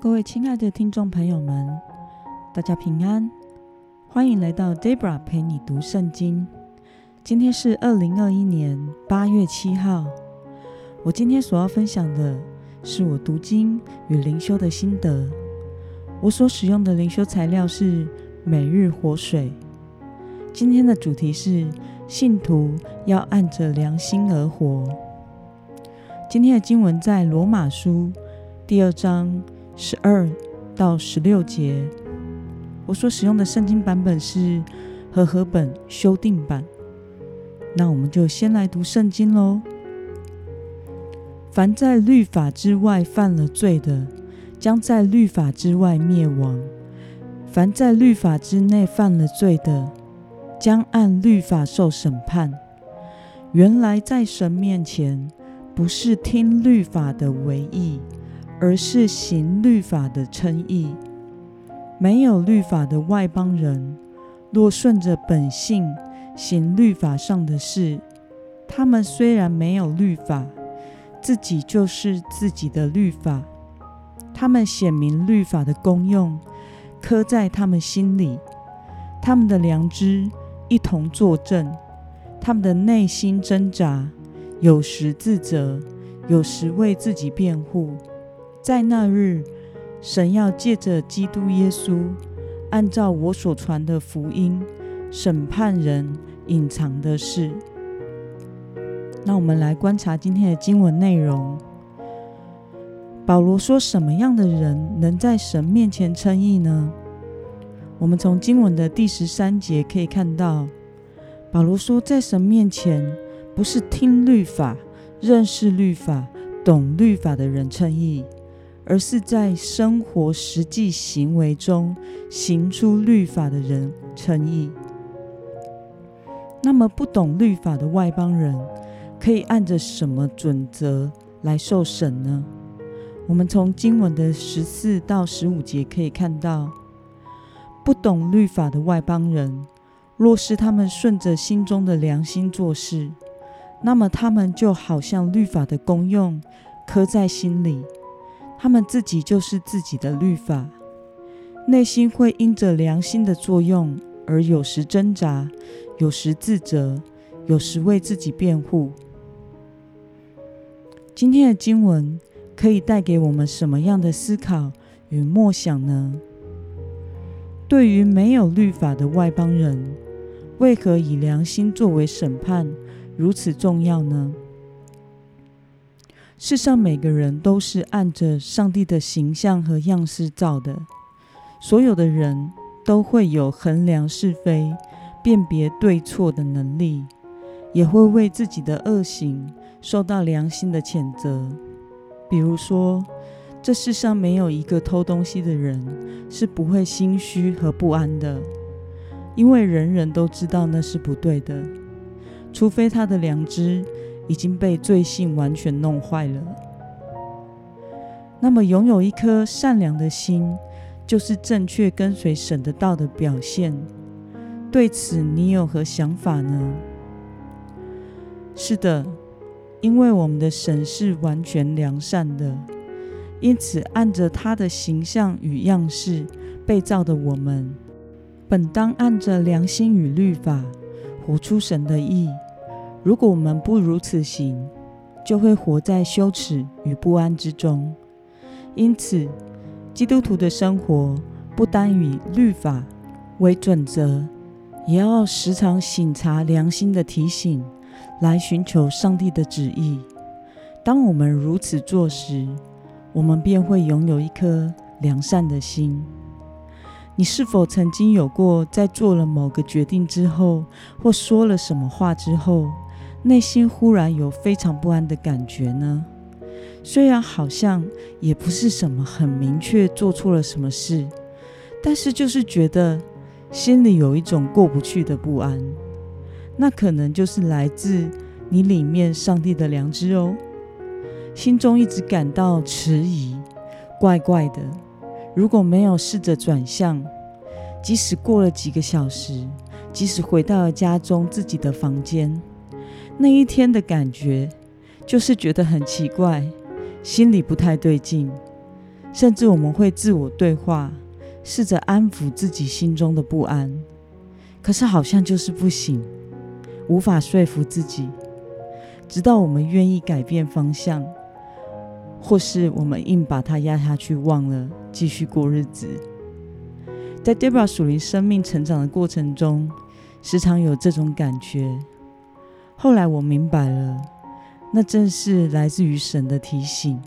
各位亲爱的听众朋友们，大家平安，欢迎来到 Debra 陪你读圣经。今天是二零二一年八月七号。我今天所要分享的是我读经与灵修的心得。我所使用的灵修材料是每日活水。今天的主题是信徒要按着良心而活。今天的经文在罗马书第二章。十二到十六节，我所使用的圣经版本是和合本修订版。那我们就先来读圣经喽。凡在律法之外犯了罪的，将在律法之外灭亡；凡在律法之内犯了罪的，将按律法受审判。原来在神面前，不是听律法的为义。而是行律法的称义，没有律法的外邦人，若顺着本性行律法上的事，他们虽然没有律法，自己就是自己的律法。他们显明律法的功用，刻在他们心里，他们的良知一同作证，他们的内心挣扎，有时自责，有时为自己辩护。在那日，神要借着基督耶稣，按照我所传的福音，审判人隐藏的事。那我们来观察今天的经文内容。保罗说：“什么样的人能在神面前称义呢？”我们从经文的第十三节可以看到，保罗说，在神面前，不是听律法、认识律法、懂律法的人称义。而是在生活实际行为中行出律法的人称义。那么，不懂律法的外邦人可以按着什么准则来受审呢？我们从经文的十四到十五节可以看到，不懂律法的外邦人，若是他们顺着心中的良心做事，那么他们就好像律法的功用刻在心里。他们自己就是自己的律法，内心会因着良心的作用而有时挣扎，有时自责，有时为自己辩护。今天的经文可以带给我们什么样的思考与默想呢？对于没有律法的外邦人，为何以良心作为审判如此重要呢？世上每个人都是按着上帝的形象和样式造的，所有的人都会有衡量是非、辨别对错的能力，也会为自己的恶行受到良心的谴责。比如说，这世上没有一个偷东西的人是不会心虚和不安的，因为人人都知道那是不对的，除非他的良知。已经被罪性完全弄坏了。那么，拥有一颗善良的心，就是正确跟随神的道的表现。对此，你有何想法呢？是的，因为我们的神是完全良善的，因此按着他的形象与样式被造的我们，本当按着良心与律法活出神的意。如果我们不如此行，就会活在羞耻与不安之中。因此，基督徒的生活不单以律法为准则，也要时常省察良心的提醒，来寻求上帝的旨意。当我们如此做时，我们便会拥有一颗良善的心。你是否曾经有过在做了某个决定之后，或说了什么话之后？内心忽然有非常不安的感觉呢？虽然好像也不是什么很明确做错了什么事，但是就是觉得心里有一种过不去的不安。那可能就是来自你里面上帝的良知哦。心中一直感到迟疑，怪怪的。如果没有试着转向，即使过了几个小时，即使回到了家中自己的房间。那一天的感觉，就是觉得很奇怪，心里不太对劲，甚至我们会自我对话，试着安抚自己心中的不安，可是好像就是不行，无法说服自己。直到我们愿意改变方向，或是我们硬把它压下去，忘了继续过日子。在 Debra 属灵生命成长的过程中，时常有这种感觉。后来我明白了，那正是来自于神的提醒。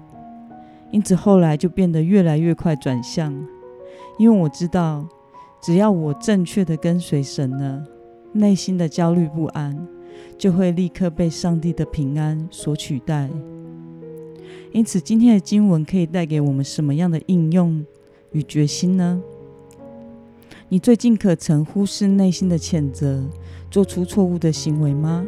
因此后来就变得越来越快转向，因为我知道，只要我正确的跟随神呢，内心的焦虑不安就会立刻被上帝的平安所取代。因此，今天的经文可以带给我们什么样的应用与决心呢？你最近可曾忽视内心的谴责，做出错误的行为吗？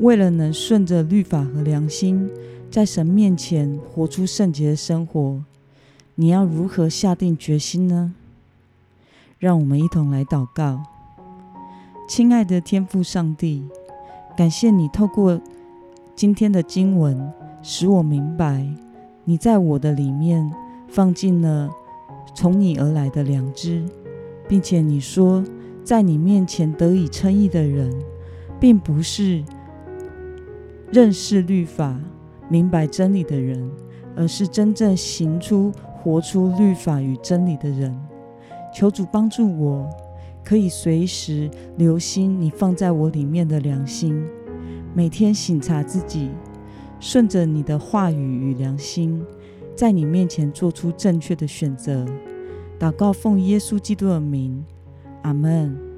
为了能顺着律法和良心。在神面前活出圣洁的生活，你要如何下定决心呢？让我们一同来祷告。亲爱的天父上帝，感谢你透过今天的经文，使我明白你在我的里面放进了从你而来的良知，并且你说，在你面前得以称义的人，并不是认识律法。明白真理的人，而是真正行出、活出律法与真理的人。求主帮助我，可以随时留心你放在我里面的良心，每天省察自己，顺着你的话语与良心，在你面前做出正确的选择。祷告奉耶稣基督的名，阿门。